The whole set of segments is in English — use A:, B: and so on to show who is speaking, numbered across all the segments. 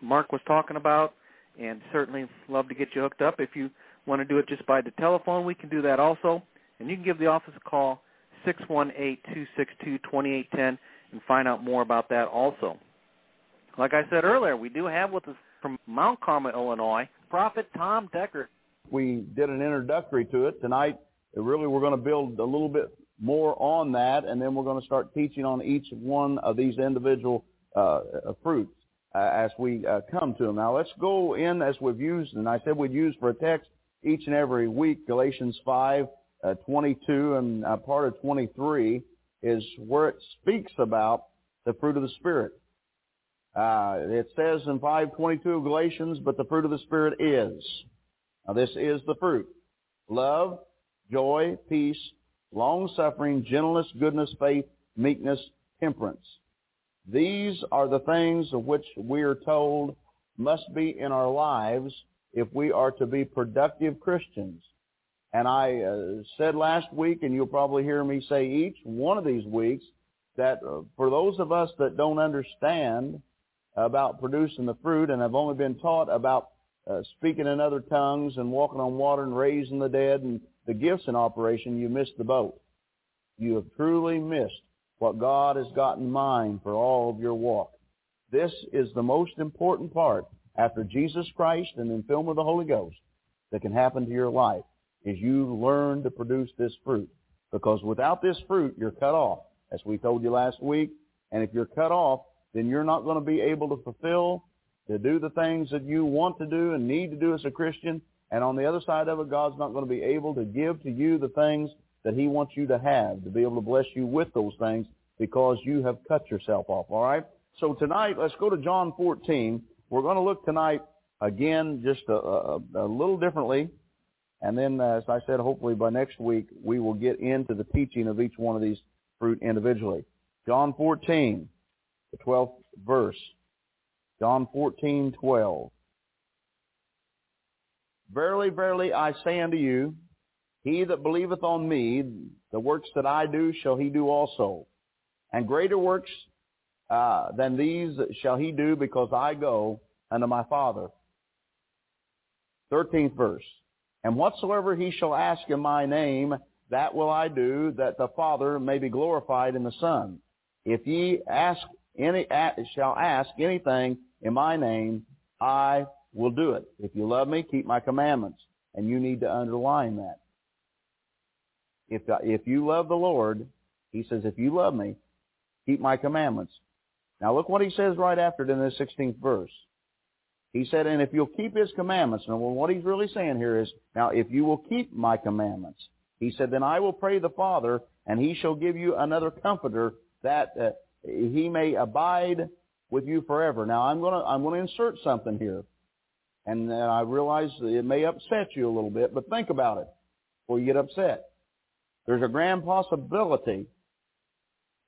A: Mark was talking about, and certainly love to get you hooked up. If you want to do it just by the telephone, we can do that also. And you can give the office a call, 618-262-2810, and find out more about that also. Like I said earlier, we do have with us from Mount Carmel, Illinois, Prophet Tom Deckard.
B: We did an introductory to it. Tonight, really we're going to build a little bit more on that, and then we're going to start teaching on each one of these individual uh, fruits uh, as we uh, come to them. Now let's go in as we've used, and I said we'd use for a text each and every week, Galatians 5, uh, 22 and uh, part of 23 is where it speaks about the fruit of the Spirit. Uh, it says in 5.22 of Galatians, but the fruit of the Spirit is. Now this is the fruit. Love, joy, peace, long-suffering, gentleness, goodness, faith, meekness, temperance. These are the things of which we are told must be in our lives if we are to be productive Christians. And I uh, said last week, and you'll probably hear me say each one of these weeks, that uh, for those of us that don't understand about producing the fruit and have only been taught about uh, speaking in other tongues and walking on water and raising the dead and the gifts in operation, you missed the boat. You have truly missed what God has got in mind for all of your walk. This is the most important part after Jesus Christ and then filled with the Holy Ghost that can happen to your life is you learn to produce this fruit. Because without this fruit, you're cut off, as we told you last week. And if you're cut off, then you're not going to be able to fulfill, to do the things that you want to do and need to do as a Christian. And on the other side of it, God's not going to be able to give to you the things that he wants you to have, to be able to bless you with those things because you have cut yourself off. All right? So tonight, let's go to John 14. We're going to look tonight again just a, a, a little differently. And then, uh, as I said, hopefully by next week, we will get into the teaching of each one of these fruit individually. John 14, the 12th verse. John 14, 12. Verily, verily, I say unto you, he that believeth on me, the works that I do shall he do also. And greater works uh, than these shall he do because I go unto my Father. 13th verse. And whatsoever he shall ask in my name, that will I do, that the Father may be glorified in the Son. If ye ask any, shall ask anything in my name, I will do it. If you love me, keep my commandments. And you need to underline that. If, if you love the Lord, he says, if you love me, keep my commandments. Now look what he says right after it in the 16th verse. He said, and if you'll keep his commandments, and what he's really saying here is, now if you will keep my commandments, he said, then I will pray the Father, and he shall give you another comforter that uh, he may abide with you forever. Now I'm going to, I'm going to insert something here. And uh, I realize it may upset you a little bit, but think about it before you get upset. There's a grand possibility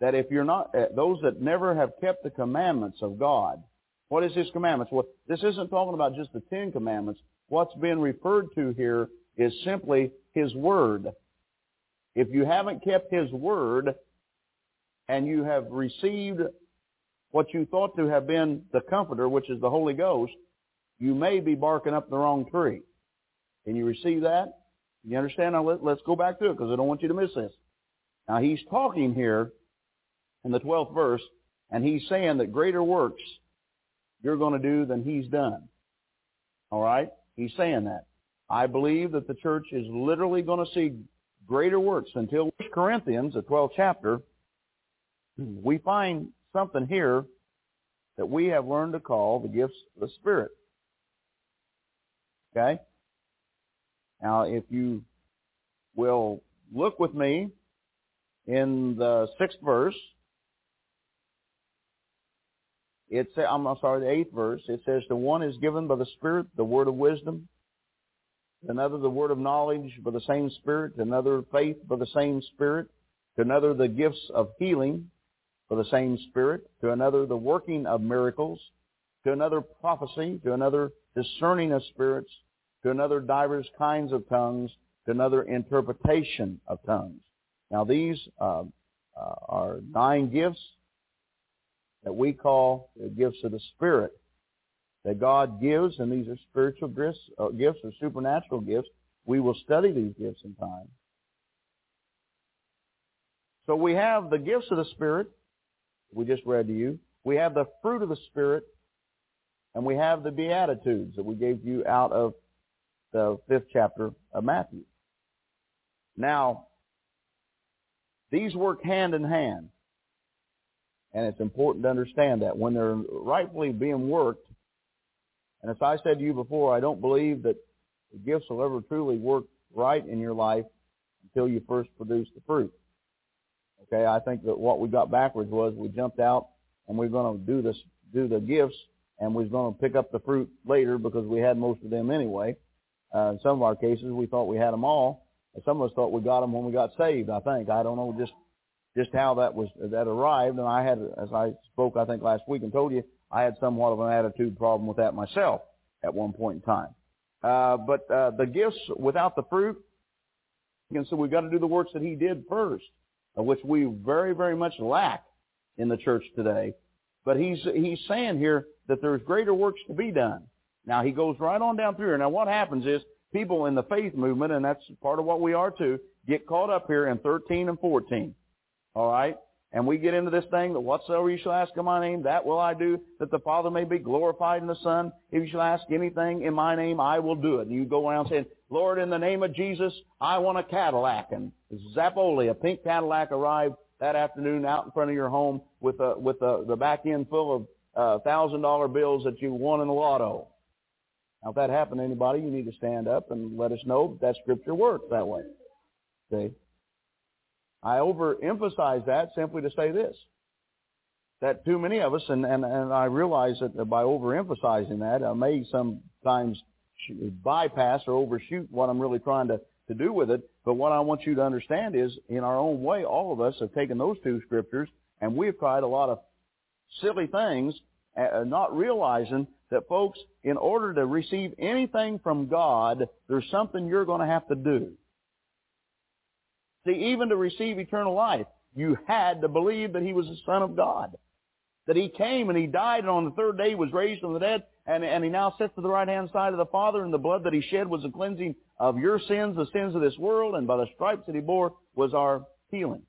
B: that if you're not, uh, those that never have kept the commandments of God, what is His commandments? Well, this isn't talking about just the Ten Commandments. What's being referred to here is simply His Word. If you haven't kept His Word and you have received what you thought to have been the Comforter, which is the Holy Ghost, you may be barking up the wrong tree. Can you receive that? You understand? Now let, us go back to it because I don't want you to miss this. Now he's talking here in the 12th verse, and he's saying that greater works you're going to do than he's done. All right? He's saying that. I believe that the church is literally going to see greater works until Corinthians, the 12th chapter, we find something here that we have learned to call the gifts of the Spirit. Okay? Now, if you will look with me in the sixth verse, it say, I'm sorry, the eighth verse, it says, the one is given by the Spirit the word of wisdom, another the word of knowledge by the same Spirit, another faith by the same Spirit, to another the gifts of healing by the same Spirit, to another the working of miracles, to another prophecy, to another discerning of spirits, to another divers kinds of tongues, to another interpretation of tongues. Now these uh, uh, are nine gifts that we call the gifts of the Spirit that God gives, and these are spiritual gifts, uh, gifts or supernatural gifts. We will study these gifts in time. So we have the gifts of the Spirit, we just read to you. We have the fruit of the Spirit, and we have the Beatitudes that we gave you out of the fifth chapter of Matthew. Now, these work hand in hand. And it's important to understand that when they're rightfully being worked, and as I said to you before, I don't believe that the gifts will ever truly work right in your life until you first produce the fruit. Okay, I think that what we got backwards was we jumped out and we're going to do this, do the gifts, and we're going to pick up the fruit later because we had most of them anyway. Uh, in some of our cases, we thought we had them all. Some of us thought we got them when we got saved. I think I don't know just just how that was that arrived. And I had, as I spoke, I think last week and told you, I had somewhat of an attitude problem with that myself at one point in time. Uh, but uh, the gifts without the fruit, and so we've got to do the works that He did first, which we very, very much lack in the church today. But He's He's saying here that there's greater works to be done. Now He goes right on down through here. Now what happens is people in the faith movement, and that's part of what we are too, get caught up here in 13 and 14. All right? And we get into this thing that whatsoever you shall ask in my name, that will I do, that the Father may be glorified in the Son. If you shall ask anything in my name, I will do it. And you go around saying, Lord, in the name of Jesus, I want a Cadillac. And Zapoli, a pink Cadillac arrived that afternoon out in front of your home with a, with a, the back end full of uh, thousand dollar bills that you won in the lotto. Now, if that happened to anybody, you need to stand up and let us know that scripture works that way. See? I overemphasize that simply to say this. That too many of us, and, and, and I realize that by overemphasizing that, I may sometimes bypass or overshoot what I'm really trying to, to do with it. But what I want you to understand is, in our own way, all of us have taken those two scriptures and we've tried a lot of silly things, uh, not realizing that folks, in order to receive anything from God, there's something you're going to have to do. See, even to receive eternal life, you had to believe that he was the Son of God. That he came and he died and on the third day was raised from the dead and, and he now sits to the right hand side of the Father and the blood that he shed was the cleansing of your sins, the sins of this world, and by the stripes that he bore was our healing.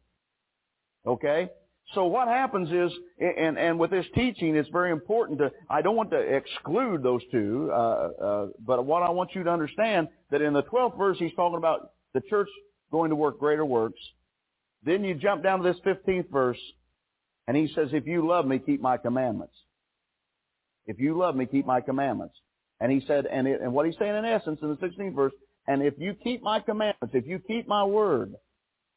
B: Okay? So what happens is, and, and with this teaching, it's very important to, I don't want to exclude those two, uh, uh, but what I want you to understand, that in the 12th verse, he's talking about the church going to work greater works. Then you jump down to this 15th verse, and he says, if you love me, keep my commandments. If you love me, keep my commandments. And he said, and, it, and what he's saying in essence in the 16th verse, and if you keep my commandments, if you keep my word,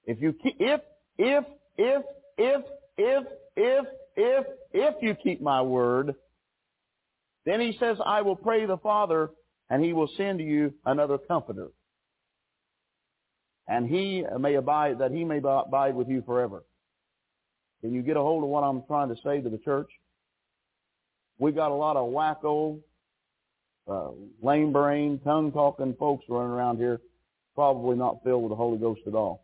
B: if you keep, if, if, if, if, if, if, if, if you keep my word, then he says, I will pray the Father, and he will send you another comforter and he may abide, that he may abide with you forever. Can you get a hold of what I'm trying to say to the church? We've got a lot of wacko, uh, lame brain, tongue talking folks running around here, probably not filled with the Holy Ghost at all.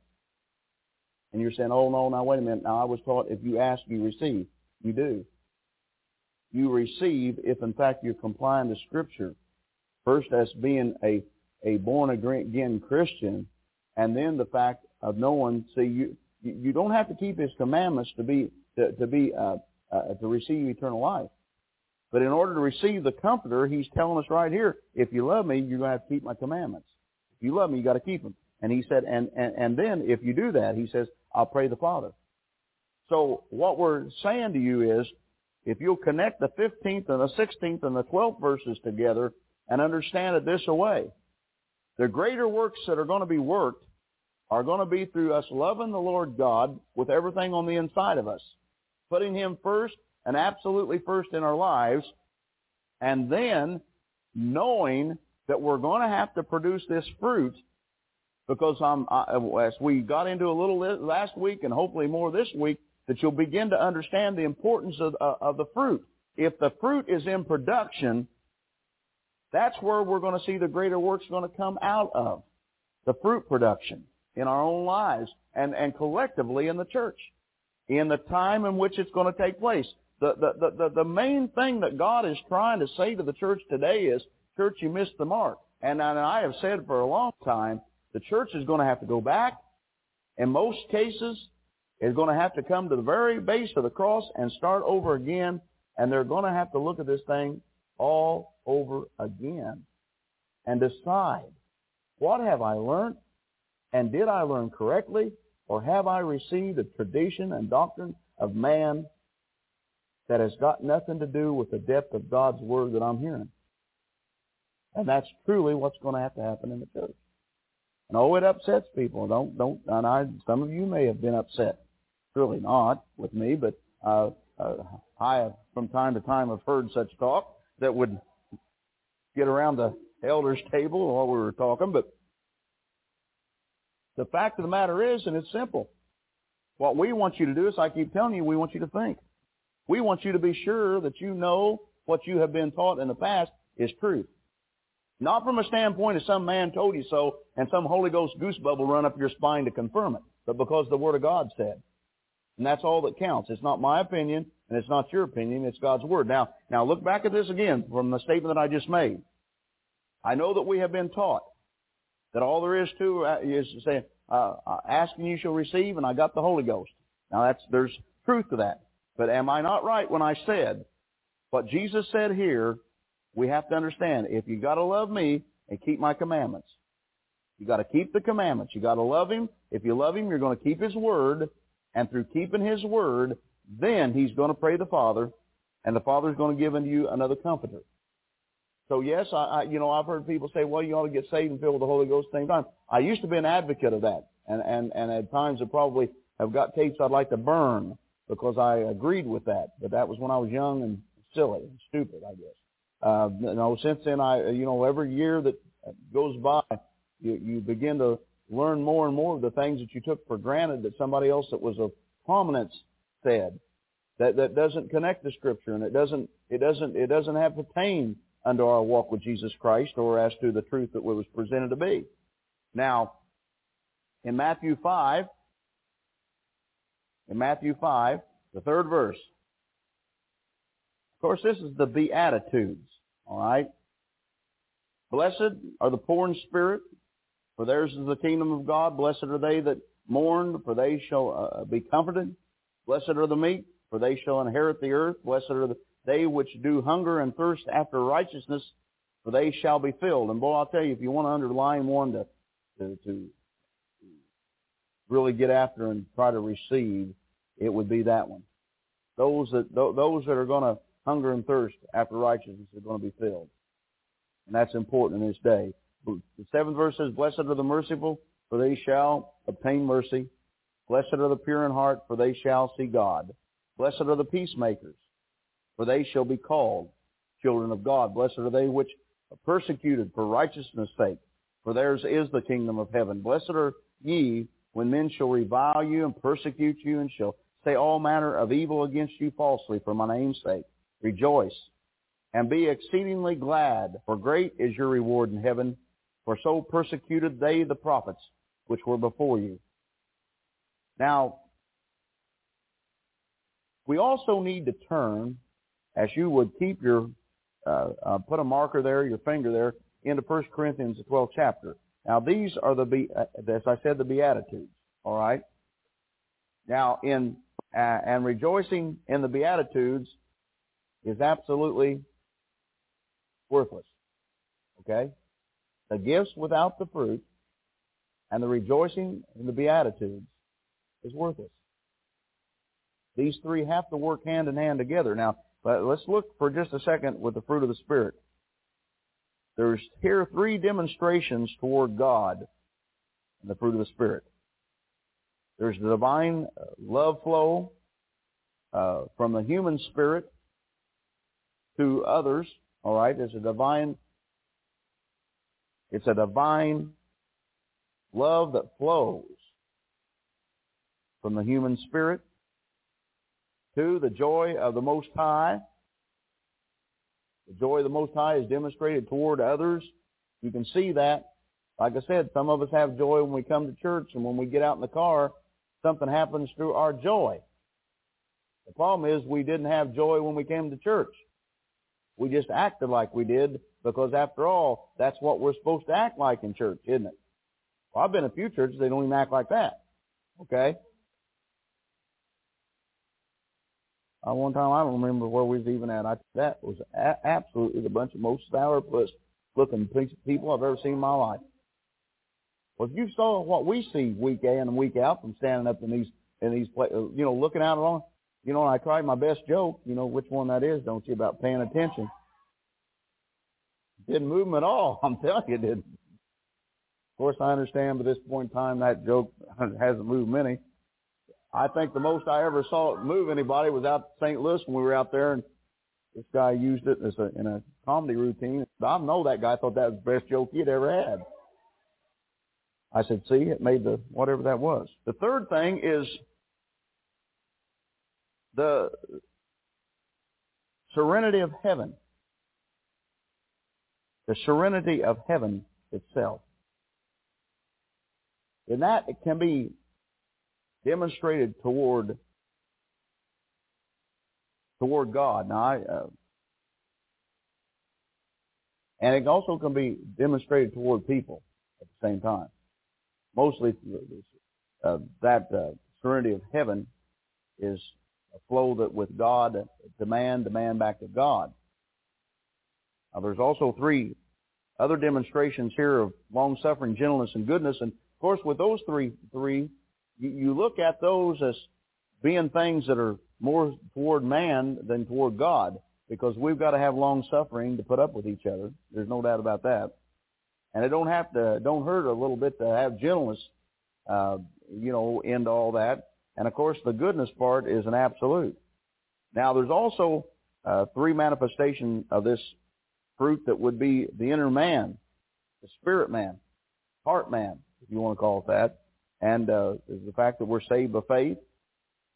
B: And you're saying, oh no, now wait a minute. Now I was taught if you ask, you receive. You do. You receive if in fact you're complying to Scripture. First as being a, a born again Christian, and then the fact of knowing, see, you you don't have to keep His commandments to be to, to be uh, uh, to receive eternal life. But in order to receive the Comforter, He's telling us right here: if you love me, you're going to have to keep my commandments. If you love me, you got to keep them. And He said, and and and then if you do that, He says, I'll pray the Father. So what we're saying to you is, if you'll connect the 15th and the 16th and the 12th verses together and understand it this way, the greater works that are going to be worked are going to be through us loving the Lord God with everything on the inside of us, putting Him first and absolutely first in our lives, and then knowing that we're going to have to produce this fruit because I'm, I, as we got into a little last week and hopefully more this week, that you'll begin to understand the importance of, uh, of the fruit. If the fruit is in production, that's where we're going to see the greater works going to come out of. The fruit production in our own lives and, and collectively in the church. In the time in which it's going to take place. The, the, the, the main thing that God is trying to say to the church today is, church, you missed the mark. And, and I have said for a long time, the church is going to have to go back. In most cases, is going to have to come to the very base of the cross and start over again. And they're going to have to look at this thing all over again and decide, what have I learned? And did I learn correctly? Or have I received a tradition and doctrine of man that has got nothing to do with the depth of God's Word that I'm hearing? And that's truly what's going to have to happen in the church. And oh, it upsets people. Don't, don't, and I, some of you may have been upset. Surely not with me, but, uh, uh, I have, from time to time have heard such talk that would get around the elders table while we were talking, but the fact of the matter is, and it's simple, what we want you to do is I keep telling you, we want you to think. We want you to be sure that you know what you have been taught in the past is truth. Not from a standpoint of some man told you so and some Holy Ghost goose bubble run up your spine to confirm it, but because the Word of God said. And that's all that counts. It's not my opinion and it's not your opinion. It's God's Word. Now, now look back at this again from the statement that I just made. I know that we have been taught that all there is to uh, is to say, uh, uh, ask and you shall receive, and I got the Holy Ghost. Now that's, there's truth to that. But am I not right when I said what Jesus said here we have to understand, if you got to love me and keep my commandments, you got to keep the commandments. You got to love him. If you love him, you're going to keep his word, and through keeping his word, then he's going to pray the Father, and the Father's going to give unto you another comforter. So yes, I, I you know I've heard people say, well, you ought to get saved and filled with the Holy Ghost at the same time. I used to be an advocate of that, and and and at times I probably have got tapes I'd like to burn because I agreed with that. But that was when I was young and silly and stupid, I guess. Uh, you know, since then, I, you know, every year that goes by, you, you begin to learn more and more of the things that you took for granted that somebody else that was of prominence said. That that doesn't connect to Scripture, and it doesn't it doesn't it doesn't have pertain unto our walk with Jesus Christ, or as to the truth that was presented to be. Now, in Matthew five, in Matthew five, the third verse. Of course, this is the Beatitudes. All right? Blessed are the poor in spirit, for theirs is the kingdom of God. Blessed are they that mourn, for they shall uh, be comforted. Blessed are the meek, for they shall inherit the earth. Blessed are the, they which do hunger and thirst after righteousness, for they shall be filled. And boy, I'll tell you, if you want to underline one to, to, to really get after and try to receive, it would be that one. Those that those that are going to hunger and thirst after righteousness are going to be filled. And that's important in this day. The seventh verse says, Blessed are the merciful, for they shall obtain mercy. Blessed are the pure in heart, for they shall see God. Blessed are the peacemakers, for they shall be called children of God. Blessed are they which are persecuted for righteousness' sake, for theirs is the kingdom of heaven. Blessed are ye when men shall revile you and persecute you and shall say all manner of evil against you falsely for my name's sake. Rejoice and be exceedingly glad, for great is your reward in heaven, for so persecuted they the prophets which were before you. Now, we also need to turn, as you would keep your, uh, uh, put a marker there, your finger there, into 1 Corinthians, the 12th chapter. Now, these are the, uh, as I said, the Beatitudes, all right? Now, in, uh, and rejoicing in the Beatitudes is absolutely worthless. Okay? The gifts without the fruit and the rejoicing and the Beatitudes is worthless. These three have to work hand in hand together. Now, let's look for just a second with the fruit of the Spirit. There's here three demonstrations toward God in the fruit of the Spirit. There's the divine uh, love flow uh, from the human spirit to others. All right, it's a divine. It's a divine love that flows from the human spirit to the joy of the Most High. The joy of the Most High is demonstrated toward others. You can see that. Like I said, some of us have joy when we come to church, and when we get out in the car, something happens through our joy. The problem is we didn't have joy when we came to church. We just acted like we did because after all, that's what we're supposed to act like in church, isn't it? Well, I've been a few churches, they don't even act like that. Okay? Uh, one time, I don't remember where we was even at. I, that was a- absolutely the bunch of most sour plus looking people I've ever seen in my life. Well, if you saw what we see week in and week out from standing up in these in these places, you know, looking out along, you know, I tried my best joke, you know, which one that is, don't you, about paying attention. Didn't move them at all. I'm telling you, didn't. Of course, I understand by this point in time that joke hasn't moved many. I think the most I ever saw it move anybody was out St. Louis when we were out there, and this guy used it as a, in a comedy routine. I know that guy thought that was the best joke he'd ever had. I said, see, it made the whatever that was. The third thing is the serenity of heaven. The serenity of heaven itself. And that it can be demonstrated toward toward God. Now, I, uh, and it also can be demonstrated toward people at the same time. Mostly, uh, that uh, serenity of heaven is flow that with God, to man, demand, demand back to God. Now, there's also three other demonstrations here of long suffering, gentleness, and goodness. And of course, with those three, three, you, you look at those as being things that are more toward man than toward God, because we've got to have long suffering to put up with each other. There's no doubt about that. And it don't have to, don't hurt a little bit to have gentleness, uh, you know, into all that. And of course, the goodness part is an absolute. Now, there's also uh, three manifestations of this fruit that would be the inner man, the spirit man, heart man, if you want to call it that, and uh, is the fact that we're saved by faith,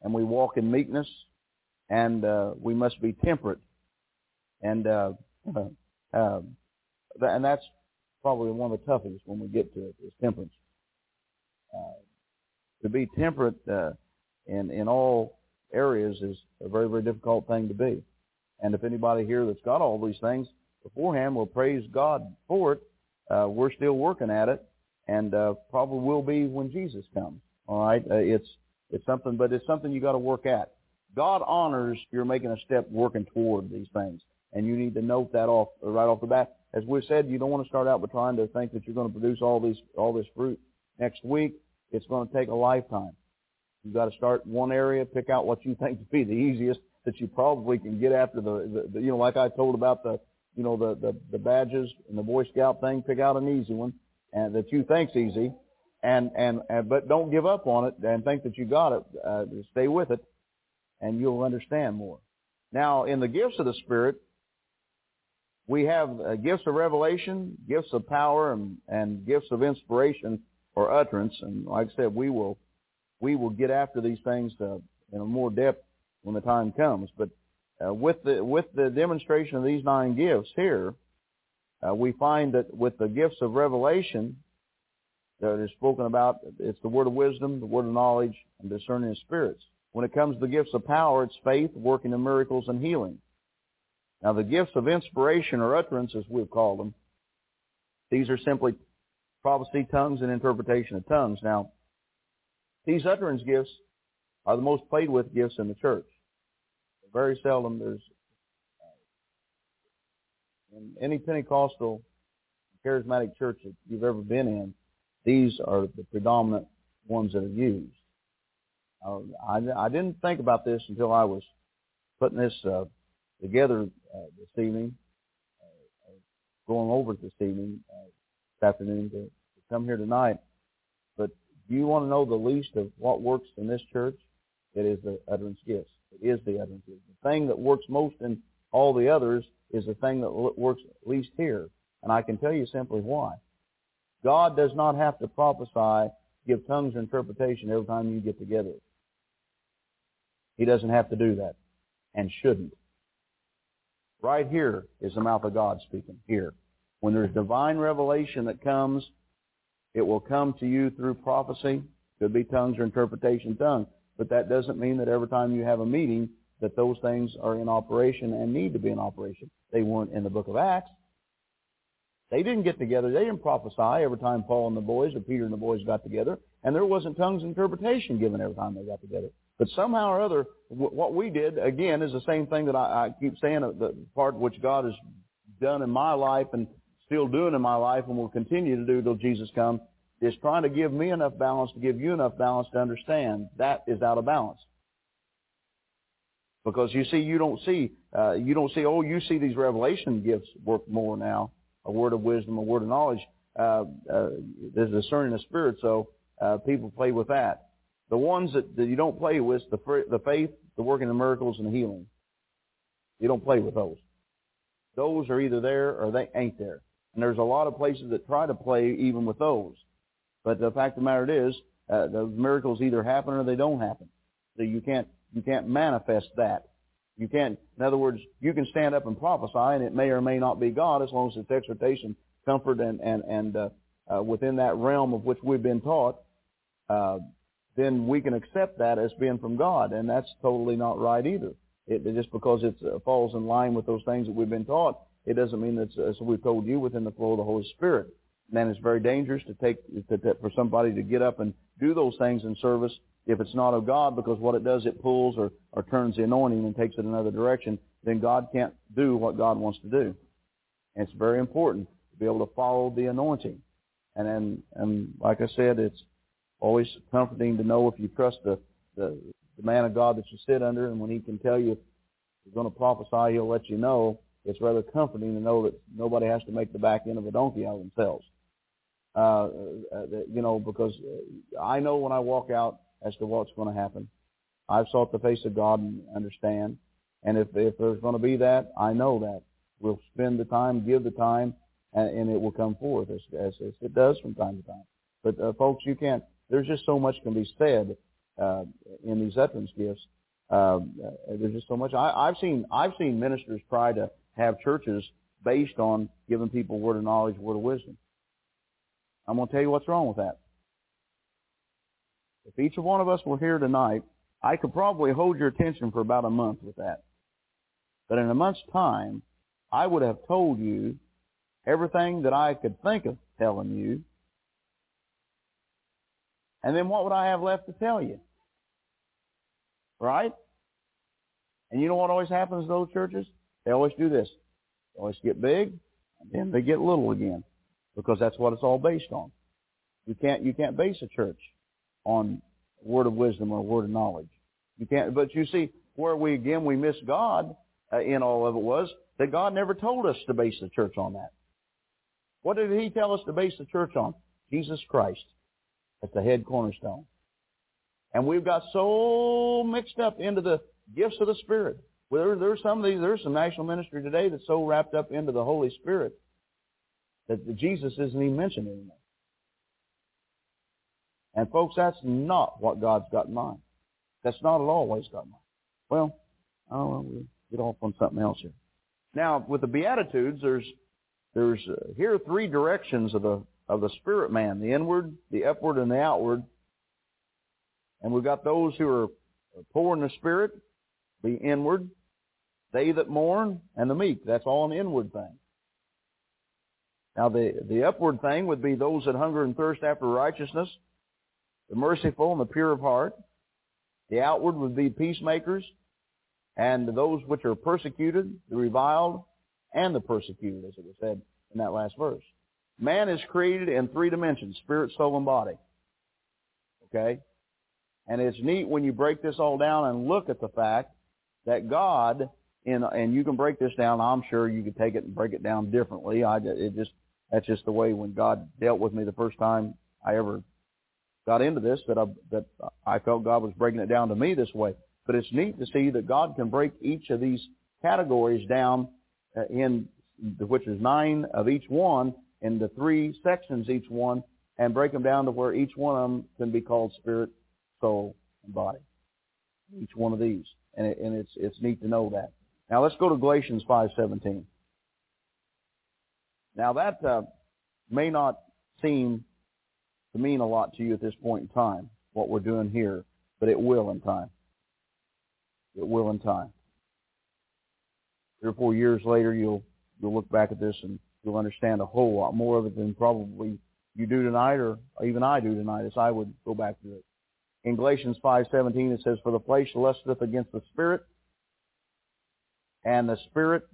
B: and we walk in meekness, and uh, we must be temperate, and uh, uh, and that's probably one of the toughest when we get to it is temperance. Uh, to be temperate uh, in in all areas is a very very difficult thing to be, and if anybody here that's got all these things beforehand. We'll praise God for it. Uh, we're still working at it, and uh, probably will be when Jesus comes. All right, uh, it's it's something, but it's something you got to work at. God honors you're making a step working toward these things, and you need to note that off right off the bat. As we said, you don't want to start out by trying to think that you're going to produce all these all this fruit next week. It's going to take a lifetime. You've got to start one area, pick out what you think to be the easiest that you probably can get after the, the, the you know, like I told about the you know, the, the, the badges and the Boy Scout thing, pick out an easy one and that you think's easy and, and, and, but don't give up on it and think that you got it. Uh, stay with it and you'll understand more. Now, in the gifts of the Spirit, we have uh, gifts of revelation, gifts of power, and, and gifts of inspiration or utterance. And like I said, we will, we will get after these things uh, in a more depth when the time comes. But uh, with the with the demonstration of these nine gifts here, uh, we find that with the gifts of revelation that is spoken about, it's the word of wisdom, the word of knowledge, and discerning of spirits. When it comes to the gifts of power, it's faith, working in miracles, and healing. Now, the gifts of inspiration or utterance, as we've called them, these are simply prophecy, tongues, and interpretation of tongues. Now, these utterance gifts are the most played with gifts in the church very seldom there's uh, in any Pentecostal charismatic church that you've ever been in, these are the predominant ones that are used. Uh, I, I didn't think about this until I was putting this uh, together uh, this evening, uh, going over it this evening, uh, this afternoon to, to come here tonight. Do you want to know the least of what works in this church? It is the utterance gifts. It is the utterance gifts. The thing that works most in all the others is the thing that works least here. And I can tell you simply why. God does not have to prophesy, give tongues interpretation every time you get together. He doesn't have to do that and shouldn't. Right here is the mouth of God speaking. Here. When there's divine revelation that comes, it will come to you through prophecy. Could be tongues or interpretation tongue. But that doesn't mean that every time you have a meeting that those things are in operation and need to be in operation. They weren't in the book of Acts. They didn't get together. They didn't prophesy every time Paul and the boys or Peter and the boys got together. And there wasn't tongues interpretation given every time they got together. But somehow or other, what we did, again, is the same thing that I, I keep saying, uh, the part which God has done in my life and still doing in my life and will continue to do till Jesus comes, is trying to give me enough balance to give you enough balance to understand that is out of balance. Because you see, you don't see, uh, you don't see, oh, you see these revelation gifts work more now. A word of wisdom, a word of knowledge. Uh, uh, there's discerning the spirit, so uh, people play with that. The ones that, that you don't play with, the, the faith, the working of miracles, and the healing. You don't play with those. those are either there or they ain't there. And there's a lot of places that try to play even with those. But the fact of the matter is, uh, the miracles either happen or they don't happen. So you can't you can't manifest that. You can't. In other words, you can stand up and prophesy, and it may or may not be God, as long as it's exhortation, comfort, and and and uh, uh, within that realm of which we've been taught. Uh, then we can accept that as being from God, and that's totally not right either. It, just because it uh, falls in line with those things that we've been taught, it doesn't mean that, as we've told you, within the flow of the Holy Spirit. Man, it's very dangerous to take to, to, for somebody to get up and do those things in service if it's not of God, because what it does, it pulls or, or turns the anointing and takes it another direction. Then God can't do what God wants to do. And it's very important to be able to follow the anointing. And then, and like I said, it's always comforting to know if you trust the, the, the man of God that you sit under, and when he can tell you he's going to prophesy, he'll let you know. It's rather comforting to know that nobody has to make the back end of a donkey out of themselves. Uh, uh, you know, because I know when I walk out as to what's going to happen. I've sought the face of God and understand. And if, if there's going to be that, I know that. We'll spend the time, give the time, and, and it will come forth as, as, as it does from time to time. But uh, folks, you can't. There's just so much can be said uh, in these utterance gifts. Um, uh, there's just so much. I, I've seen I've seen ministers try to have churches based on giving people word of knowledge, word of wisdom. I'm going to tell you what's wrong with that. If each one of us were here tonight, I could probably hold your attention for about a month with that. But in a month's time, I would have told you everything that I could think of telling you. And then what would I have left to tell you? Right? And you know what always happens to those churches? They always do this. They always get big, and then they get little again. Because that's what it's all based on. You can't you can't base a church on word of wisdom or word of knowledge. You can't. But you see, where we again we miss God uh, in all of it was that God never told us to base the church on that. What did He tell us to base the church on? Jesus Christ as the head cornerstone. And we've got so mixed up into the gifts of the Spirit. Well, there's some of these, there's some national ministry today that's so wrapped up into the Holy Spirit that Jesus isn't even mentioned anymore. And folks, that's not what God's got in mind. That's not at all what He's got in mind. Well, I don't know. We'll get off on something else here. Now, with the Beatitudes, there's there's uh, here are three directions of the of the spirit man: the inward, the upward, and the outward. And we've got those who are poor in the spirit, the inward, they that mourn, and the meek. That's all an inward thing. Now, the the upward thing would be those that hunger and thirst after righteousness, the merciful and the pure of heart. The outward would be peacemakers, and those which are persecuted, the reviled, and the persecuted, as it was said in that last verse. Man is created in three dimensions, spirit, soul, and body. Okay? And it's neat when you break this all down and look at the fact that God, in, and you can break this down, I'm sure you could take it and break it down differently. I, it just, that's just the way when God dealt with me the first time I ever got into this that I, that I felt God was breaking it down to me this way. But it's neat to see that God can break each of these categories down uh, in which is nine of each one into three sections each one and break them down to where each one of them can be called spirit, soul, and body. Each one of these. And, it, and it's, it's neat to know that. Now let's go to Galatians 5.17. Now that uh, may not seem to mean a lot to you at this point in time, what we're doing here, but it will in time. It will in time. Three or four years later, you'll you'll look back at this and you'll understand a whole lot more of it than probably you do tonight, or even I do tonight, as I would go back to it. In Galatians 5:17, it says, "For the flesh lusteth against the spirit, and the spirit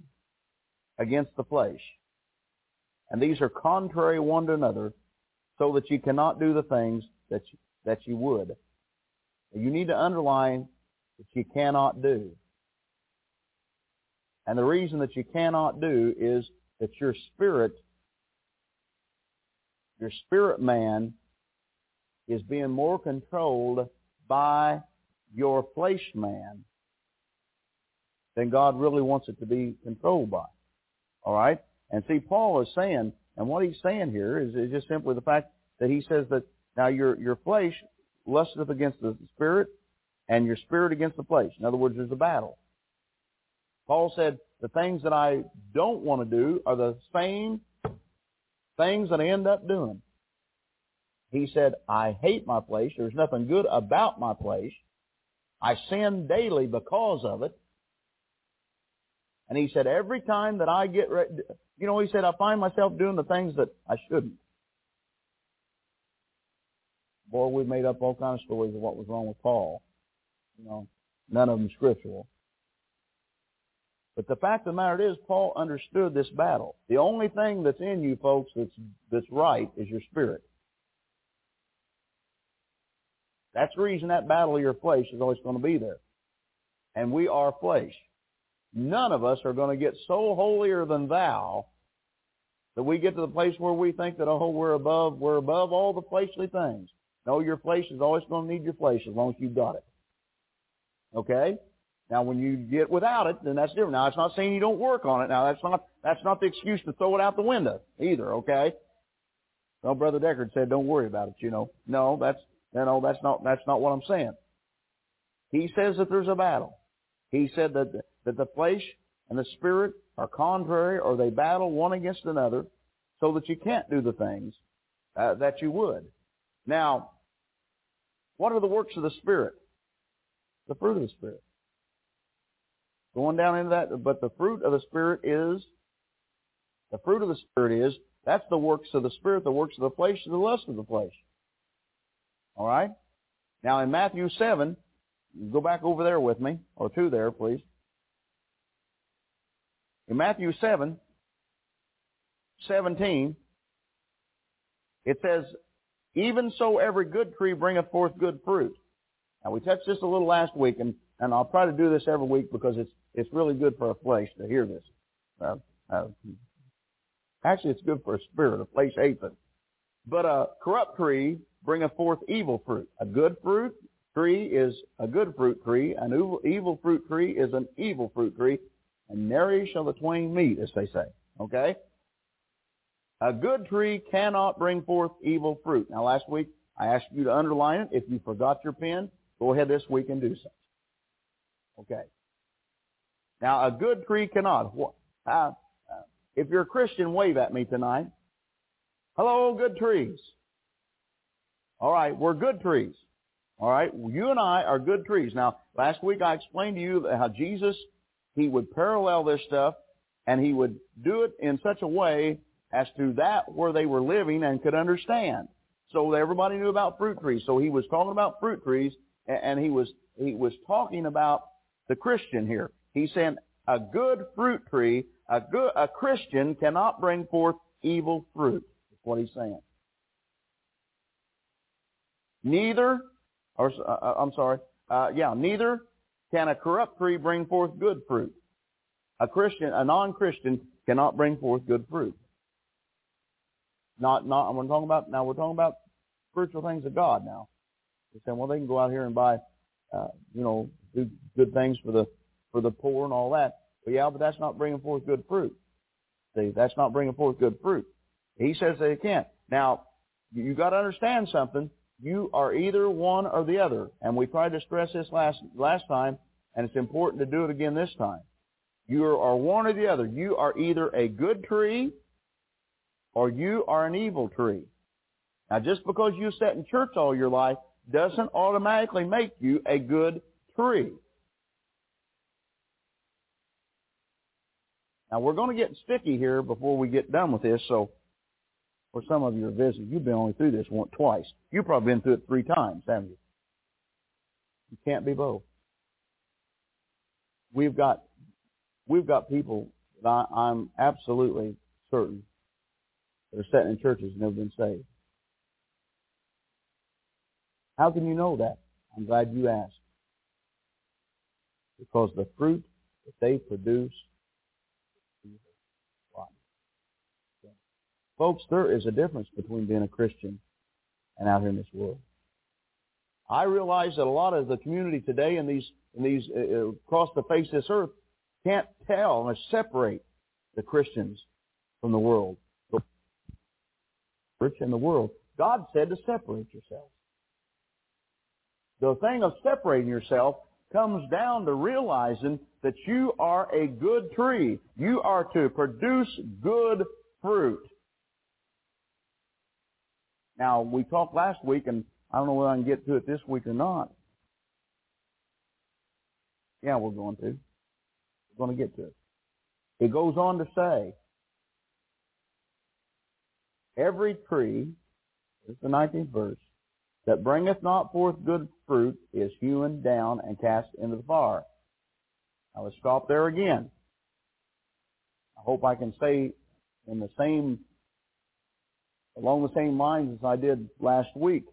B: against the flesh, and these are contrary one to another, so that you cannot do the things that you, that you would. You need to underline that you cannot do. And the reason that you cannot do is that your spirit, your spirit man, is being more controlled by your flesh man than God really wants it to be controlled by. All right? And see, Paul is saying, and what he's saying here is, is just simply the fact that he says that now your, your flesh lusteth against the spirit and your spirit against the flesh. In other words, there's a battle. Paul said, the things that I don't want to do are the same things that I end up doing. He said, I hate my place. There's nothing good about my place. I sin daily because of it. And he said, every time that I get ready, you know, he said, I find myself doing the things that I shouldn't. Boy, we made up all kinds of stories of what was wrong with Paul. You know, none of them scriptural. But the fact of the matter is, Paul understood this battle. The only thing that's in you, folks, that's, that's right is your spirit. That's the reason that battle of your flesh is always going to be there. And we are flesh. None of us are going to get so holier than thou that we get to the place where we think that, oh, we're above, we're above all the fleshly things. No, your flesh is always going to need your flesh as long as you've got it. Okay? Now, when you get without it, then that's different. Now, it's not saying you don't work on it. Now, that's not that's not the excuse to throw it out the window either. Okay? Well, Brother Deckard said, "Don't worry about it." You know, no, that's no, that's not that's not what I'm saying. He says that there's a battle. He said that that the flesh and the spirit are contrary, or they battle one against another, so that you can't do the things uh, that you would. Now, what are the works of the spirit? The fruit of the spirit. Going down into that, but the fruit of the spirit is the fruit of the spirit is that's the works of the spirit, the works of the flesh, and the lust of the flesh. All right? Now in Matthew 7, go back over there with me, or two there, please. In Matthew 7, 17, it says, Even so every good tree bringeth forth good fruit. Now we touched this a little last week, and, and I'll try to do this every week because it's, it's really good for our flesh to hear this. Uh, uh, actually, it's good for a spirit. A flesh hates it. But a corrupt tree bringeth forth evil fruit. A good fruit tree is a good fruit tree. An evil, fruit tree is an evil fruit tree. And nary shall the twain meet, as they say. Okay? A good tree cannot bring forth evil fruit. Now, last week I asked you to underline it. If you forgot your pen, go ahead this week and do so. Okay. Now, a good tree cannot. Uh, if you're a Christian, wave at me tonight. Hello, good trees. All right, we're good trees. All right, you and I are good trees. Now, last week I explained to you how Jesus, he would parallel this stuff and he would do it in such a way as to that where they were living and could understand. So everybody knew about fruit trees. So he was talking about fruit trees and he was, he was talking about the Christian here. He's saying a good fruit tree, a good, a Christian cannot bring forth evil fruit. That's what he's saying. Neither, or uh, uh, I'm sorry, uh, yeah, neither can a corrupt tree bring forth good fruit. A Christian, a non-Christian cannot bring forth good fruit. Not, not, we're talking about, now we're talking about spiritual things of God now. You're saying, well, they can go out here and buy, uh, you know, do good things for the, for the poor and all that. But yeah, but that's not bringing forth good fruit. See, that's not bringing forth good fruit. He says they can't. Now, you got to understand something. You are either one or the other. And we tried to stress this last, last time, and it's important to do it again this time. You are one or the other. You are either a good tree or you are an evil tree. Now, just because you sat in church all your life doesn't automatically make you a good tree. Now, we're going to get sticky here before we get done with this, so or some of you are visiting. You've been only through this once, twice. You've probably been through it three times, haven't you? You can't be both. We've got we've got people that I, I'm absolutely certain that are sitting in churches and never been saved. How can you know that? I'm glad you asked. Because the fruit that they produce Folks, there is a difference between being a Christian and out here in this world. I realize that a lot of the community today in these, in these uh, uh across the face of this earth can't tell or separate the Christians from the world. The church and the world. God said to separate yourselves. The thing of separating yourself comes down to realizing that you are a good tree. You are to produce good fruit. Now, we talked last week, and I don't know whether I can get to it this week or not. Yeah, we're going to. We're going to get to it. It goes on to say, every tree, this is the 19th verse, that bringeth not forth good fruit is hewn down and cast into the fire. Now let's stop there again. I hope I can say in the same, along the same lines as I did last week,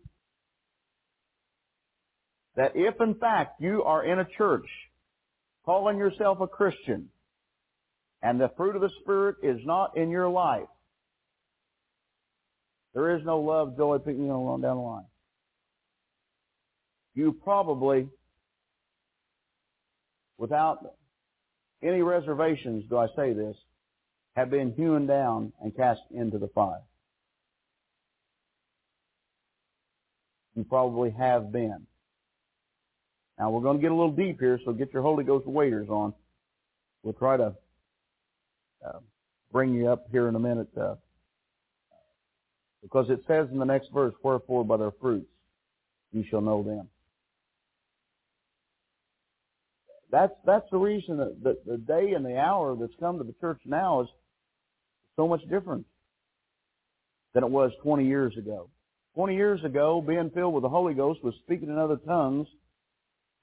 B: that if in fact you are in a church calling yourself a Christian and the fruit of the Spirit is not in your life, there is no love, joy, you know, on down the line you probably, without any reservations do I say this, have been hewn down and cast into the fire. You probably have been. Now we're going to get a little deep here, so get your Holy Ghost waders on. We'll try to uh, bring you up here in a minute, uh, because it says in the next verse, "Wherefore by their fruits you shall know them." that's that's the reason that the, the day and the hour that's come to the church now is so much different than it was 20 years ago. 20 years ago, being filled with the Holy Ghost was speaking in other tongues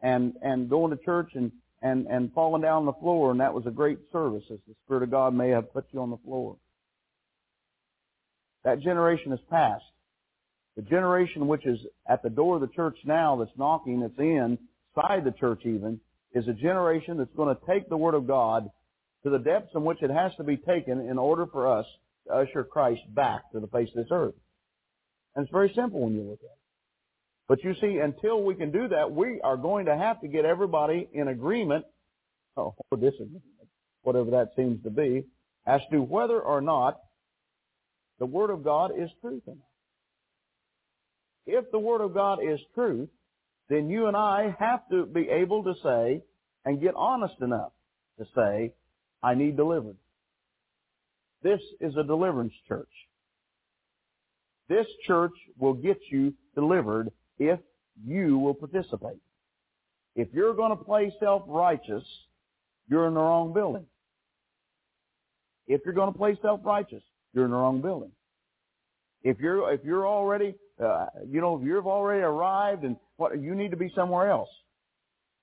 B: and and going to church and and and falling down on the floor, and that was a great service as the Spirit of God may have put you on the floor. That generation has passed. The generation which is at the door of the church now, that's knocking, that's in, inside the church even, is a generation that's going to take the Word of God to the depths in which it has to be taken in order for us to usher Christ back to the face of this earth. And it's very simple when you look at it. But you see, until we can do that, we are going to have to get everybody in agreement, oh, or disagreement, whatever that seems to be, as to whether or not the Word of God is truth or not. If the Word of God is truth, then you and I have to be able to say and get honest enough to say, I need deliverance. This is a deliverance church. This church will get you delivered if you will participate. If you're going to play self-righteous, you're in the wrong building. If you're going to play self-righteous, you're in the wrong building. If you're if you're already uh, you know if you've already arrived and what you need to be somewhere else.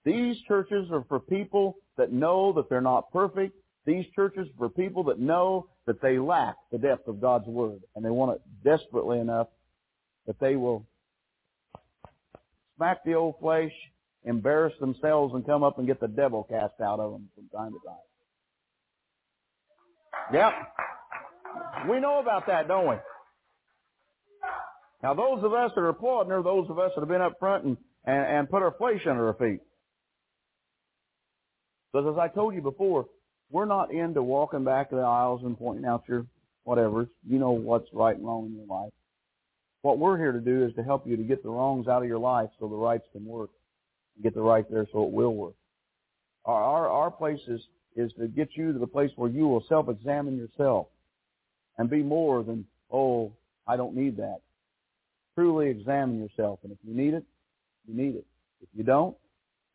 B: These churches are for people that know that they're not perfect. These churches for people that know that they lack the depth of God's Word. And they want it desperately enough that they will smack the old flesh, embarrass themselves, and come up and get the devil cast out of them from time to time. Yep. We know about that, don't we? Now, those of us that are applauding are those of us that have been up front and, and, and put our flesh under our feet. Because as I told you before, we're not into walking back the aisles and pointing out your whatever. You know what's right and wrong in your life. What we're here to do is to help you to get the wrongs out of your life so the rights can work. Get the right there so it will work. Our, our, our place is, is to get you to the place where you will self-examine yourself and be more than, oh, I don't need that truly examine yourself. And if you need it, you need it. If you don't,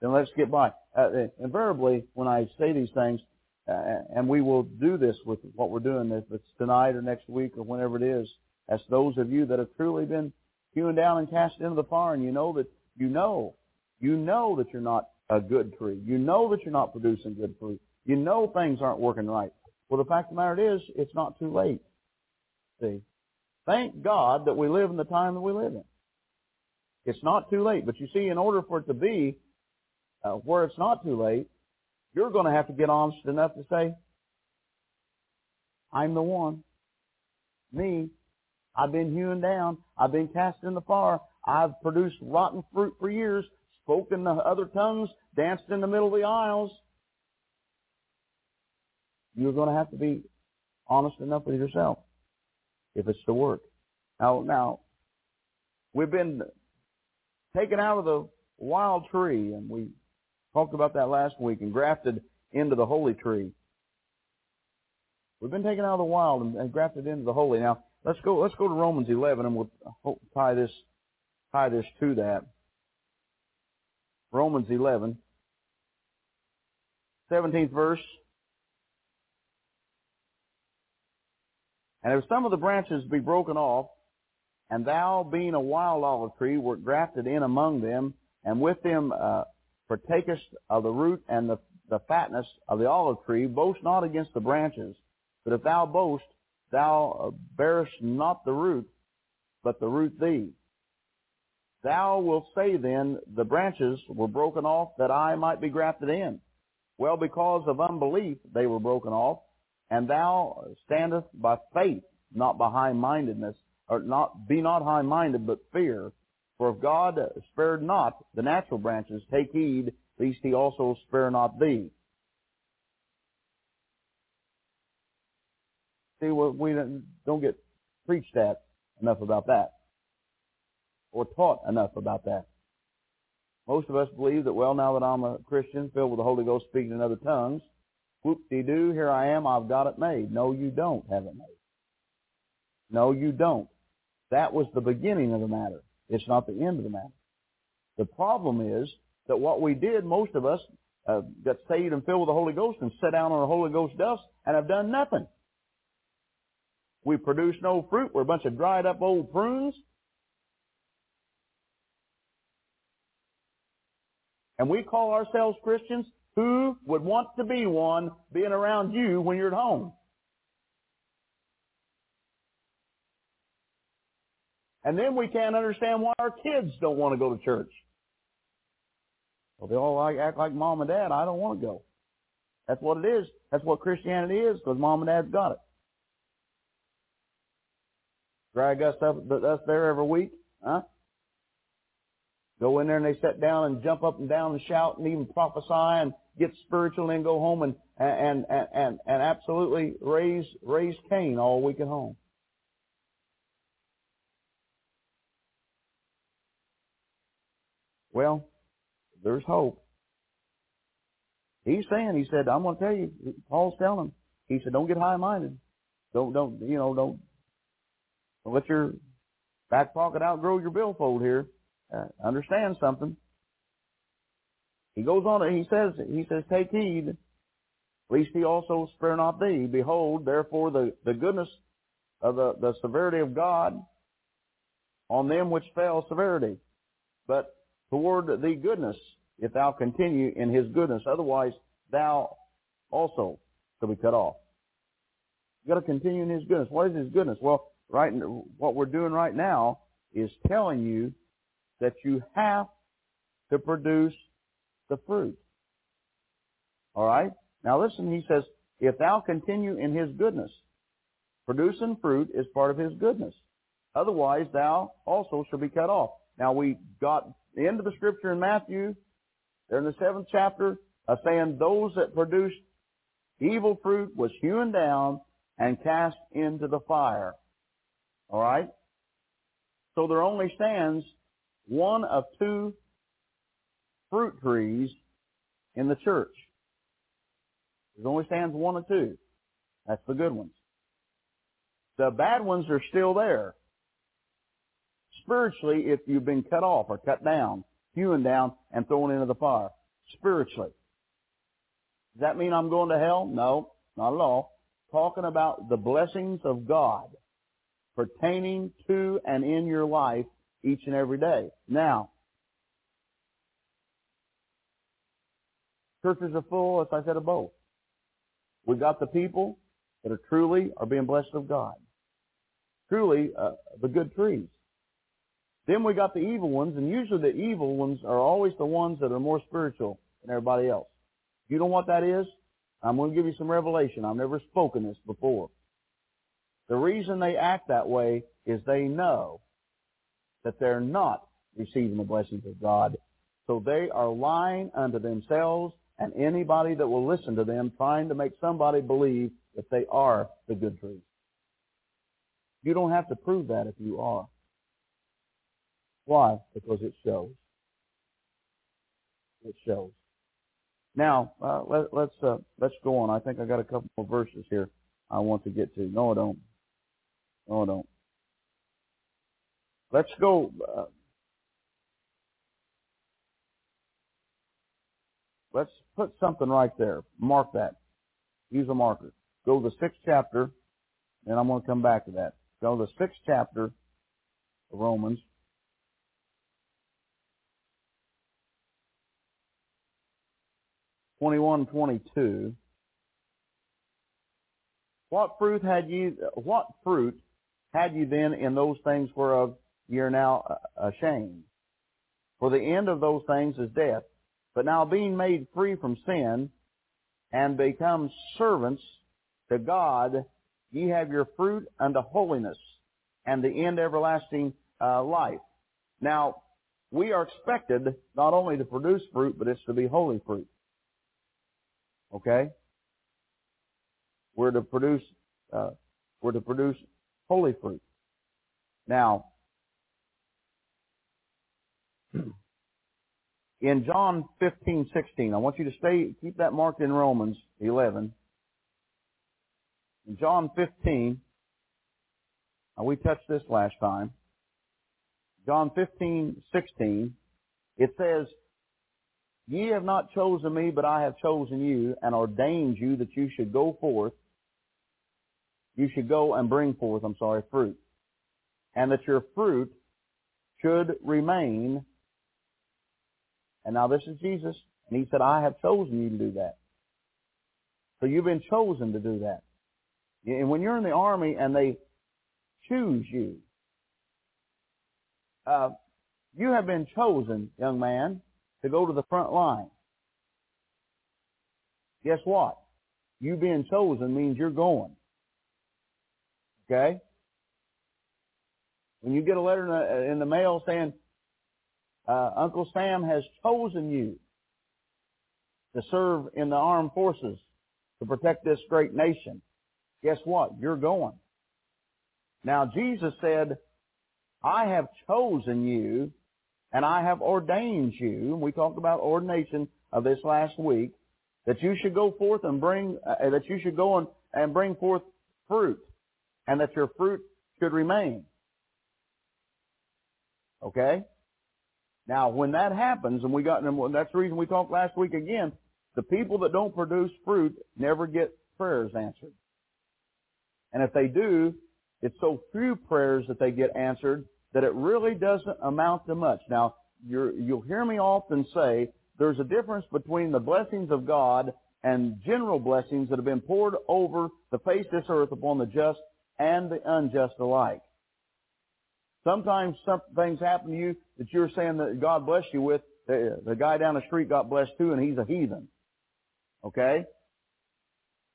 B: then let's get by. Uh, invariably, when I say these things, uh, and we will do this with what we're doing, if it's tonight or next week or whenever it is, as those of you that have truly been hewn down and cast into the fire, and you know that you know, you know that you're not a good tree. You know that you're not producing good fruit. You know things aren't working right. Well, the fact of the matter is, it's not too late. See, Thank God that we live in the time that we live in. It's not too late. But you see, in order for it to be uh, where it's not too late, you're going to have to get honest enough to say, I'm the one. Me. I've been hewn down. I've been cast in the fire. I've produced rotten fruit for years, spoken the other tongues, danced in the middle of the aisles. you're going to have to be honest enough with yourself if it's to work. Now, now, we've been taken out of the wild tree, and we talked about that last week, and grafted into the holy tree. We've been taken out of the wild and, and grafted into the holy. Now, let's go. Let's go to Romans 11, and we'll tie this tie this to that. Romans 11, 17th verse. And if some of the branches be broken off, and thou, being a wild olive tree, wert grafted in among them, and with them uh, partakest of the root and the, the fatness of the olive tree, boast not against the branches. But if thou boast, thou uh, bearest not the root, but the root thee. Thou wilt say then, the branches were broken off that I might be grafted in. Well, because of unbelief they were broken off, and thou standest by faith, not by high-mindedness, or not, be not high-minded, but fear. For if God spared not the natural branches, take heed, lest he also spare not thee. See, we don't get preached at enough about that, or taught enough about that. Most of us believe that, well, now that I'm a Christian, filled with the Holy Ghost, speaking in other tongues, whoop-de-doo, here I am, I've got it made. No, you don't have it made. No, you don't. That was the beginning of the matter. It's not the end of the matter. The problem is that what we did, most of us uh, got saved and filled with the Holy Ghost and sat down on the Holy Ghost dust and have done nothing. We produce no fruit. We're a bunch of dried up old prunes. And we call ourselves Christians. Who would want to be one being around you when you're at home? And then we can't understand why our kids don't want to go to church. Well, they all act like mom and dad. I don't want to go. That's what it is. That's what Christianity is because mom and dad's got it. Drag us up, us there every week, huh? Go in there and they sit down and jump up and down and shout and even prophesy and get spiritual and go home and, and, and, and, and absolutely raise, raise Cain all week at home. Well, there's hope. He's saying, he said, I'm going to tell you, Paul's telling him, he said, don't get high-minded. Don't, don't, you know, don't, let your back pocket outgrow your billfold here. Uh, understand something. He goes on, he says, he says, take heed, lest he also spare not thee. Behold, therefore, the, the goodness of the, the severity of God on them which fell severity, but toward thee goodness, if thou continue in his goodness. Otherwise, thou also shall be cut off. You got to continue in his goodness. What is his goodness? Well, right, what we're doing right now is telling you that you have to produce the fruit. All right? Now listen, he says, if thou continue in his goodness, producing fruit is part of his goodness. Otherwise, thou also shall be cut off. Now we got the end of the scripture in Matthew, there in the seventh chapter, of saying those that produced evil fruit was hewn down and cast into the fire. All right? So there only stands one of two fruit trees in the church. There only stands one or two. That's the good ones. The bad ones are still there. Spiritually, if you've been cut off or cut down, hewn down, and thrown into the fire. Spiritually. Does that mean I'm going to hell? No, not at all. Talking about the blessings of God pertaining to and in your life each and every day. Now, Churches are full, as I said, of both. We've got the people that are truly are being blessed of God. Truly uh, the good trees. Then we got the evil ones, and usually the evil ones are always the ones that are more spiritual than everybody else. You know what that is? I'm going to give you some revelation. I've never spoken this before. The reason they act that way is they know that they're not receiving the blessings of God. So they are lying unto themselves and anybody that will listen to them trying to make somebody believe that they are the good truth. You don't have to prove that if you are. Why? Because it shows. It shows. Now uh, let, let's uh, let's go on. I think I got a couple more verses here I want to get to. No, I don't. No, I don't. Let's go. Uh, let's put something right there. Mark that. Use a marker. Go to the sixth chapter, and I'm going to come back to that. Go to the sixth chapter of Romans. Twenty-one, twenty-two. What fruit had you? What fruit had you then in those things whereof ye are now uh, ashamed? For the end of those things is death. But now being made free from sin and become servants to God, ye have your fruit unto holiness and the end everlasting uh, life. Now, we are expected not only to produce fruit, but it's to be holy fruit. Okay? We're to produce, uh, we're to produce holy fruit. Now, in John 15, 16, I want you to stay, keep that marked in Romans 11. In John 15, we touched this last time. John 15, 16, it says, Ye have not chosen me, but I have chosen you and ordained you that you should go forth. You should go and bring forth, I'm sorry, fruit. And that your fruit should remain. And now this is Jesus. And he said, I have chosen you to do that. So you've been chosen to do that. And when you're in the army and they choose you. Uh, you have been chosen, young man, to go to the front line. Guess what? You being chosen means you're going. Okay? When you get a letter in the, in the mail saying, uh, Uncle Sam has chosen you to serve in the armed forces to protect this great nation, guess what? You're going. Now Jesus said, I have chosen you and I have ordained you. And we talked about ordination of this last week that you should go forth and bring, uh, that you should go and, and bring forth fruit and that your fruit should remain. Okay? Now, when that happens, and we got, and that's the reason we talked last week again, the people that don't produce fruit never get prayers answered. And if they do, it's so few prayers that they get answered that it really doesn't amount to much. Now, you will hear me often say there's a difference between the blessings of God and general blessings that have been poured over the face of this earth upon the just and the unjust alike. Sometimes some things happen to you that you're saying that God blessed you with. The, the guy down the street got blessed too, and he's a heathen. Okay?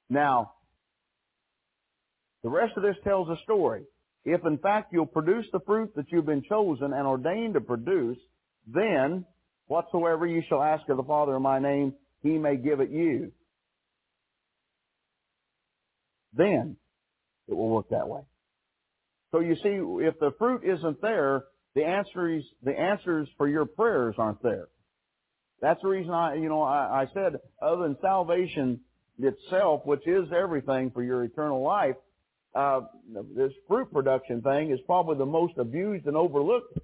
B: Now, the rest of this tells a story. If in fact you'll produce the fruit that you've been chosen and ordained to produce, then whatsoever you shall ask of the Father in my name, he may give it you. Then it will work that way. So you see, if the fruit isn't there, the answers, the answers for your prayers aren't there. That's the reason I, you know, I, I said, other than salvation itself, which is everything for your eternal life, uh, this fruit production thing is probably the most abused and overlooked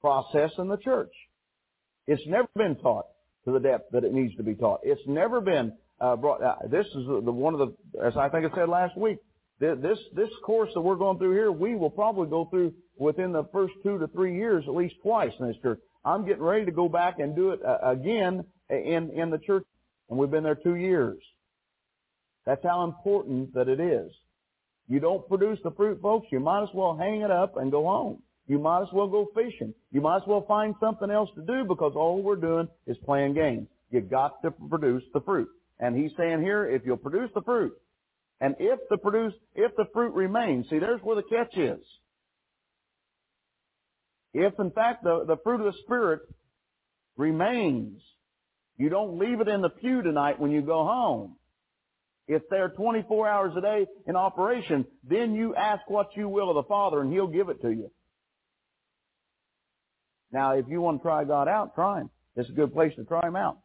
B: process in the church. It's never been taught to the depth that it needs to be taught. It's never been uh, brought. Uh, this is the one of the, as I think I said last week, this this course that we're going through here, we will probably go through within the first two to three years at least twice in this church. I'm getting ready to go back and do it uh, again in in the church, and we've been there two years. That's how important that it is. You don't produce the fruit, folks, you might as well hang it up and go home. You might as well go fishing. You might as well find something else to do because all we're doing is playing games. You got to produce the fruit. And he's saying here, if you'll produce the fruit, and if the produce, if the fruit remains, see, there's where the catch is. If in fact the, the fruit of the Spirit remains, You don't leave it in the pew tonight when you go home. If they're 24 hours a day in operation, then you ask what you will of the Father and He'll give it to you. Now, if you want to try God out, try Him. It's a good place to try Him out.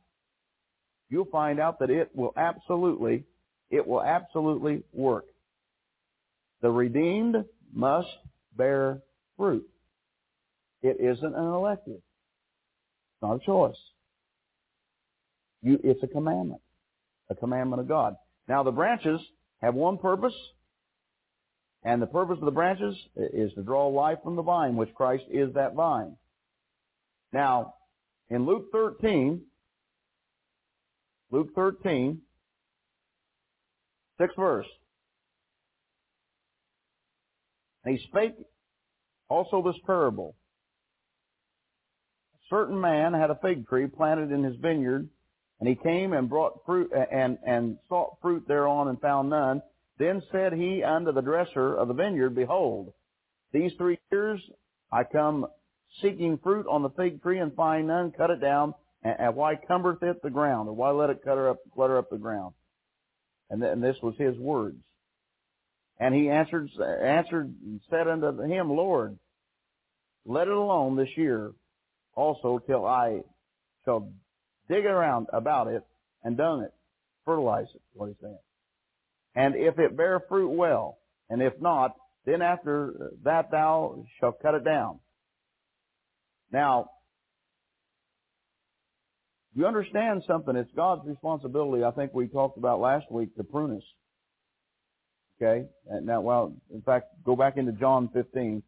B: You'll find out that it will absolutely, it will absolutely work. The redeemed must bear fruit. It isn't an elective. It's not a choice. You, it's a commandment. A commandment of God. Now the branches have one purpose, and the purpose of the branches is to draw life from the vine, which Christ is that vine. Now, in Luke 13, Luke 13, sixth verse. He spake also this parable. A certain man had a fig tree planted in his vineyard, and he came and brought fruit and, and sought fruit thereon and found none. Then said he unto the dresser of the vineyard, Behold, these three years I come seeking fruit on the fig tree and find none, cut it down, and, and why cumbereth it the ground, or why let it clutter up, clutter up the ground? And, th- and this was his words. And he answered, answered and said unto him, Lord, let it alone this year also till I shall dig around about it and dung it, fertilize it, what he's saying. And if it bear fruit well, and if not, then after that thou shalt cut it down. Now, you understand something. It's God's responsibility. I think we talked about last week to prune us. Okay? And now, well, in fact, go back into John 15.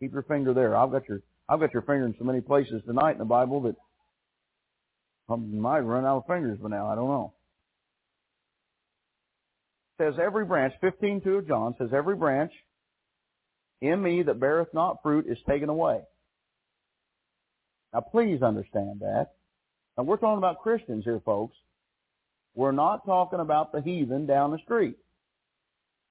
B: Keep your finger there. I've got your, I've got your finger in so many places tonight in the Bible that Um, might run out of fingers by now. I don't know. Says every branch, 15.2 of John says every branch in me that beareth not fruit is taken away. Now please understand that. And we're talking about Christians here, folks. We're not talking about the heathen down the street.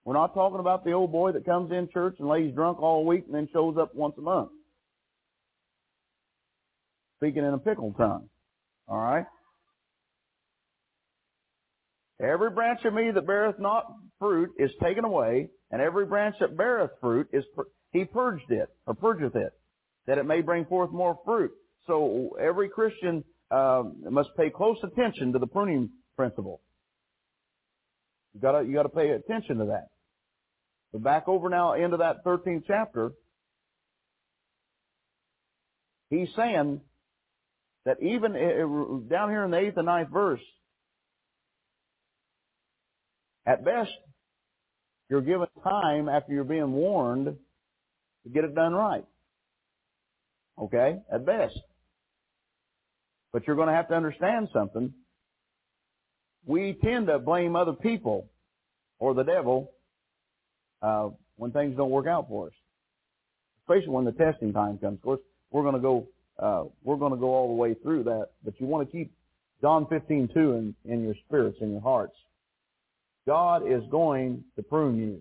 B: We're not talking about the old boy that comes in church and lays drunk all week and then shows up once a month. Speaking in a pickle tongue. All right? Every branch of me that beareth not fruit is taken away, and every branch that beareth fruit is he purged it or purgeth it, that it may bring forth more fruit. So every Christian uh, must pay close attention to the pruning principle. You gotta you gotta pay attention to that. But back over now into that 13th chapter, he's saying that even down here in the eighth and ninth verse, at best, you're given time after you're being warned to get it done right. Okay? At best. But you're going to have to understand something. We tend to blame other people or the devil uh, when things don't work out for us, especially when the testing time comes. Of course, we're going to go uh, we're going to go all the way through that, but you want to keep John 15:2 in, in your spirits, in your hearts. God is going to prune you.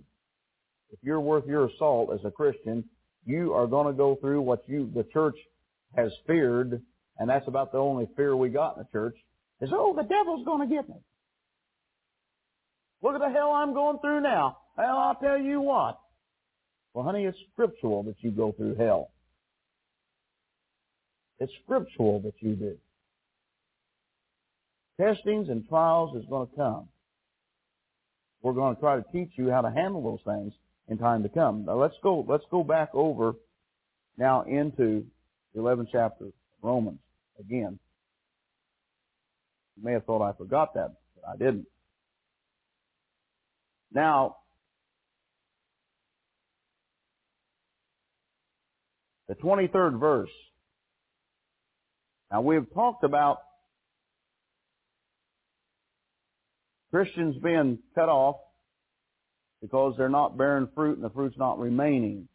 B: If you're worth your salt as a Christian, you are going to go through what you the church has feared, and that's about the only fear we got in the church. Is oh the devil's going to get me. Look at the hell I'm going through now. Well, I'll tell you what. Well, honey, it's scriptural that you go through hell. It's scriptural that you do. Testings and trials is going to come. We're going to try to teach you how to handle those things in time to come. Now let's go, let's go back over now into the 11th chapter of Romans again. You may have thought I forgot that, but I didn't. Now, the 23rd verse now we've talked about Christians being cut off because they're not bearing fruit and the fruit's not remaining.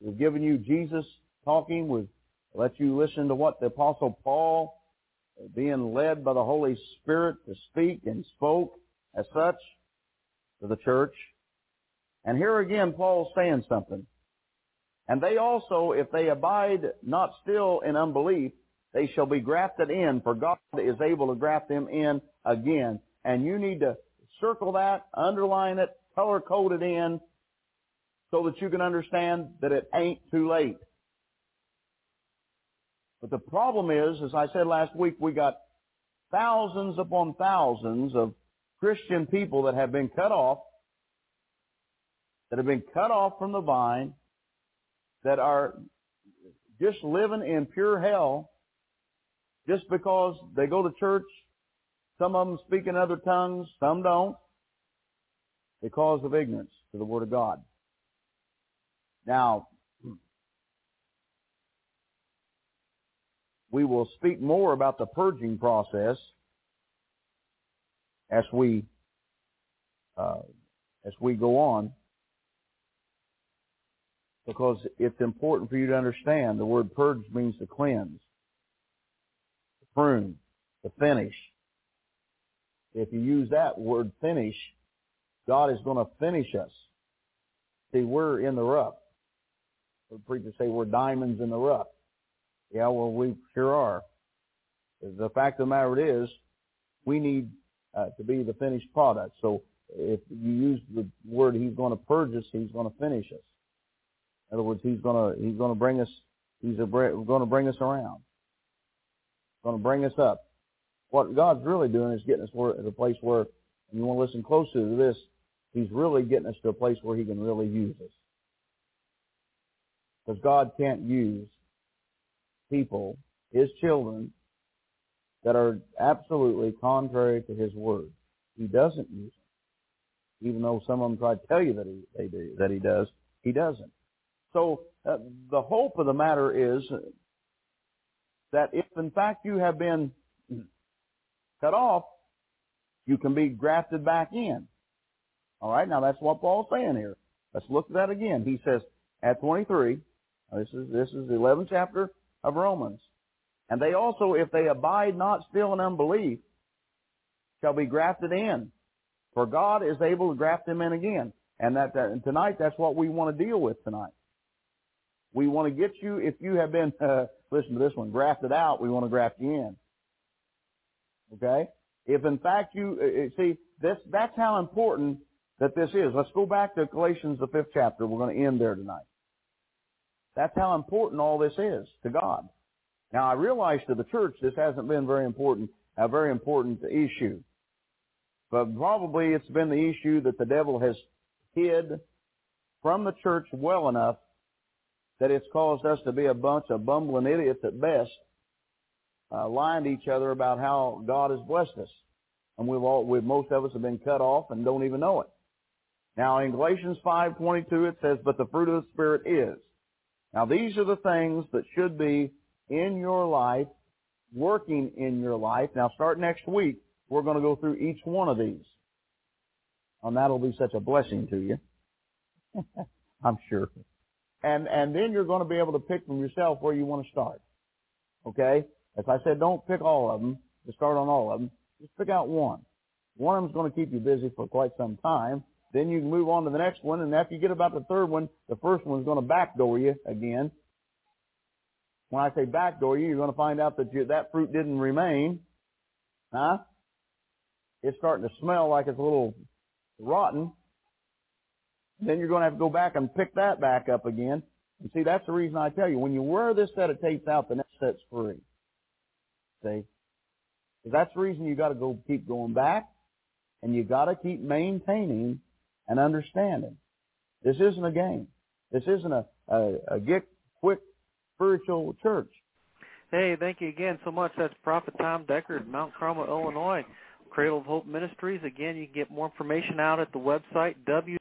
B: We've given you Jesus talking. We've let you listen to what the Apostle Paul, being led by the Holy Spirit to speak and spoke as such to the church. And here again, Paul's saying something. And they also, if they abide not still in unbelief, They shall be grafted in, for God is able to graft them in again. And you need to circle that, underline it, color code it in, so that you can understand that it ain't too late. But the problem is, as I said last week, we got thousands upon thousands of Christian people that have been cut off, that have been cut off from the vine, that are just living in pure hell just because they go to church. Some of them speak in other tongues, some don't, because of ignorance to the Word of God. Now, we will speak more about the purging process as we uh, as we go on, because it's important for you to understand the word purge means to cleanse, to prune, to finish. If you use that word finish, God is going to finish us. See, we're in the rough. The preachers say we're diamonds in the rough. Yeah, well, we sure are. The fact of the matter is, we need uh, to be the finished product. So if you use the word "He's going to purge us," He's going to finish us. In other words, He's to He's to bring us He's a, to bring us around. To bring us up. What God's really doing is getting us to a place where, and you want to listen closely to this, He's really getting us to a place where He can really use us. Because God can't use people, His children, that are absolutely contrary to His Word. He doesn't use them. Even though some of them try to tell you that He, they do, that He does, He doesn't. So uh, the hope of the matter is that if in fact you have been cut off, you can be grafted back in. All right, now that's what Paul's saying here. Let's look at that again. He says at 23, this is this is the 11th chapter of Romans. And they also, if they abide not still in unbelief, shall be grafted in. For God is able to graft them in again. And that, that and tonight, that's what we want to deal with tonight. We want to get you, if you have been, uh, listen to this one, grafted out, we want to graft you in. Okay? If in fact you, uh, uh see, this, that's how important that this is. Let's go back to Galatians, the fifth chapter. We're going to end there tonight. That's how important all this is to God. Now, I realize to the church this hasn't been very important, a very important issue. But probably it's been the issue that the devil has hid from the church well enough that it's caused us to be a bunch of bumbling idiots at best, uh, lying to each other about how God has blessed us. And we've all, we most of us have been cut off and don't even know it. Now in Galatians 5:22 it says, "But the fruit of the Spirit is." Now these are the things that should be in your life, working in your life. Now start next week, we're going to go through each one of these. And that'll be such a blessing to you. I'm sure. And, and then you're going to be able to pick from yourself where you want to start. Okay? As I said, don't pick all of them to start on all of them. Just pick out one. One of them's going to keep you busy for quite some time. Then you can move on to the next one, and after you get about the third one, the first one's going to backdoor you again. When I say backdoor you, you're going to find out that you, that fruit didn't remain. Huh? It's starting to smell like it's a little rotten. Then you're going to have to go back and pick that back up again. And see, that's the reason I tell you, when you wear this set of tapes out, the next set's free. See? That's the reason you got to go keep going back, and you got to keep maintaining and understanding. This isn't a game. This isn't a, a, a get quick spiritual church.
A: Hey, thank you again so much. That's Prophet Tom Deckard, Mount Carmel, Illinois, Cradle of Hope Ministries. Again, you can get more information out at the website w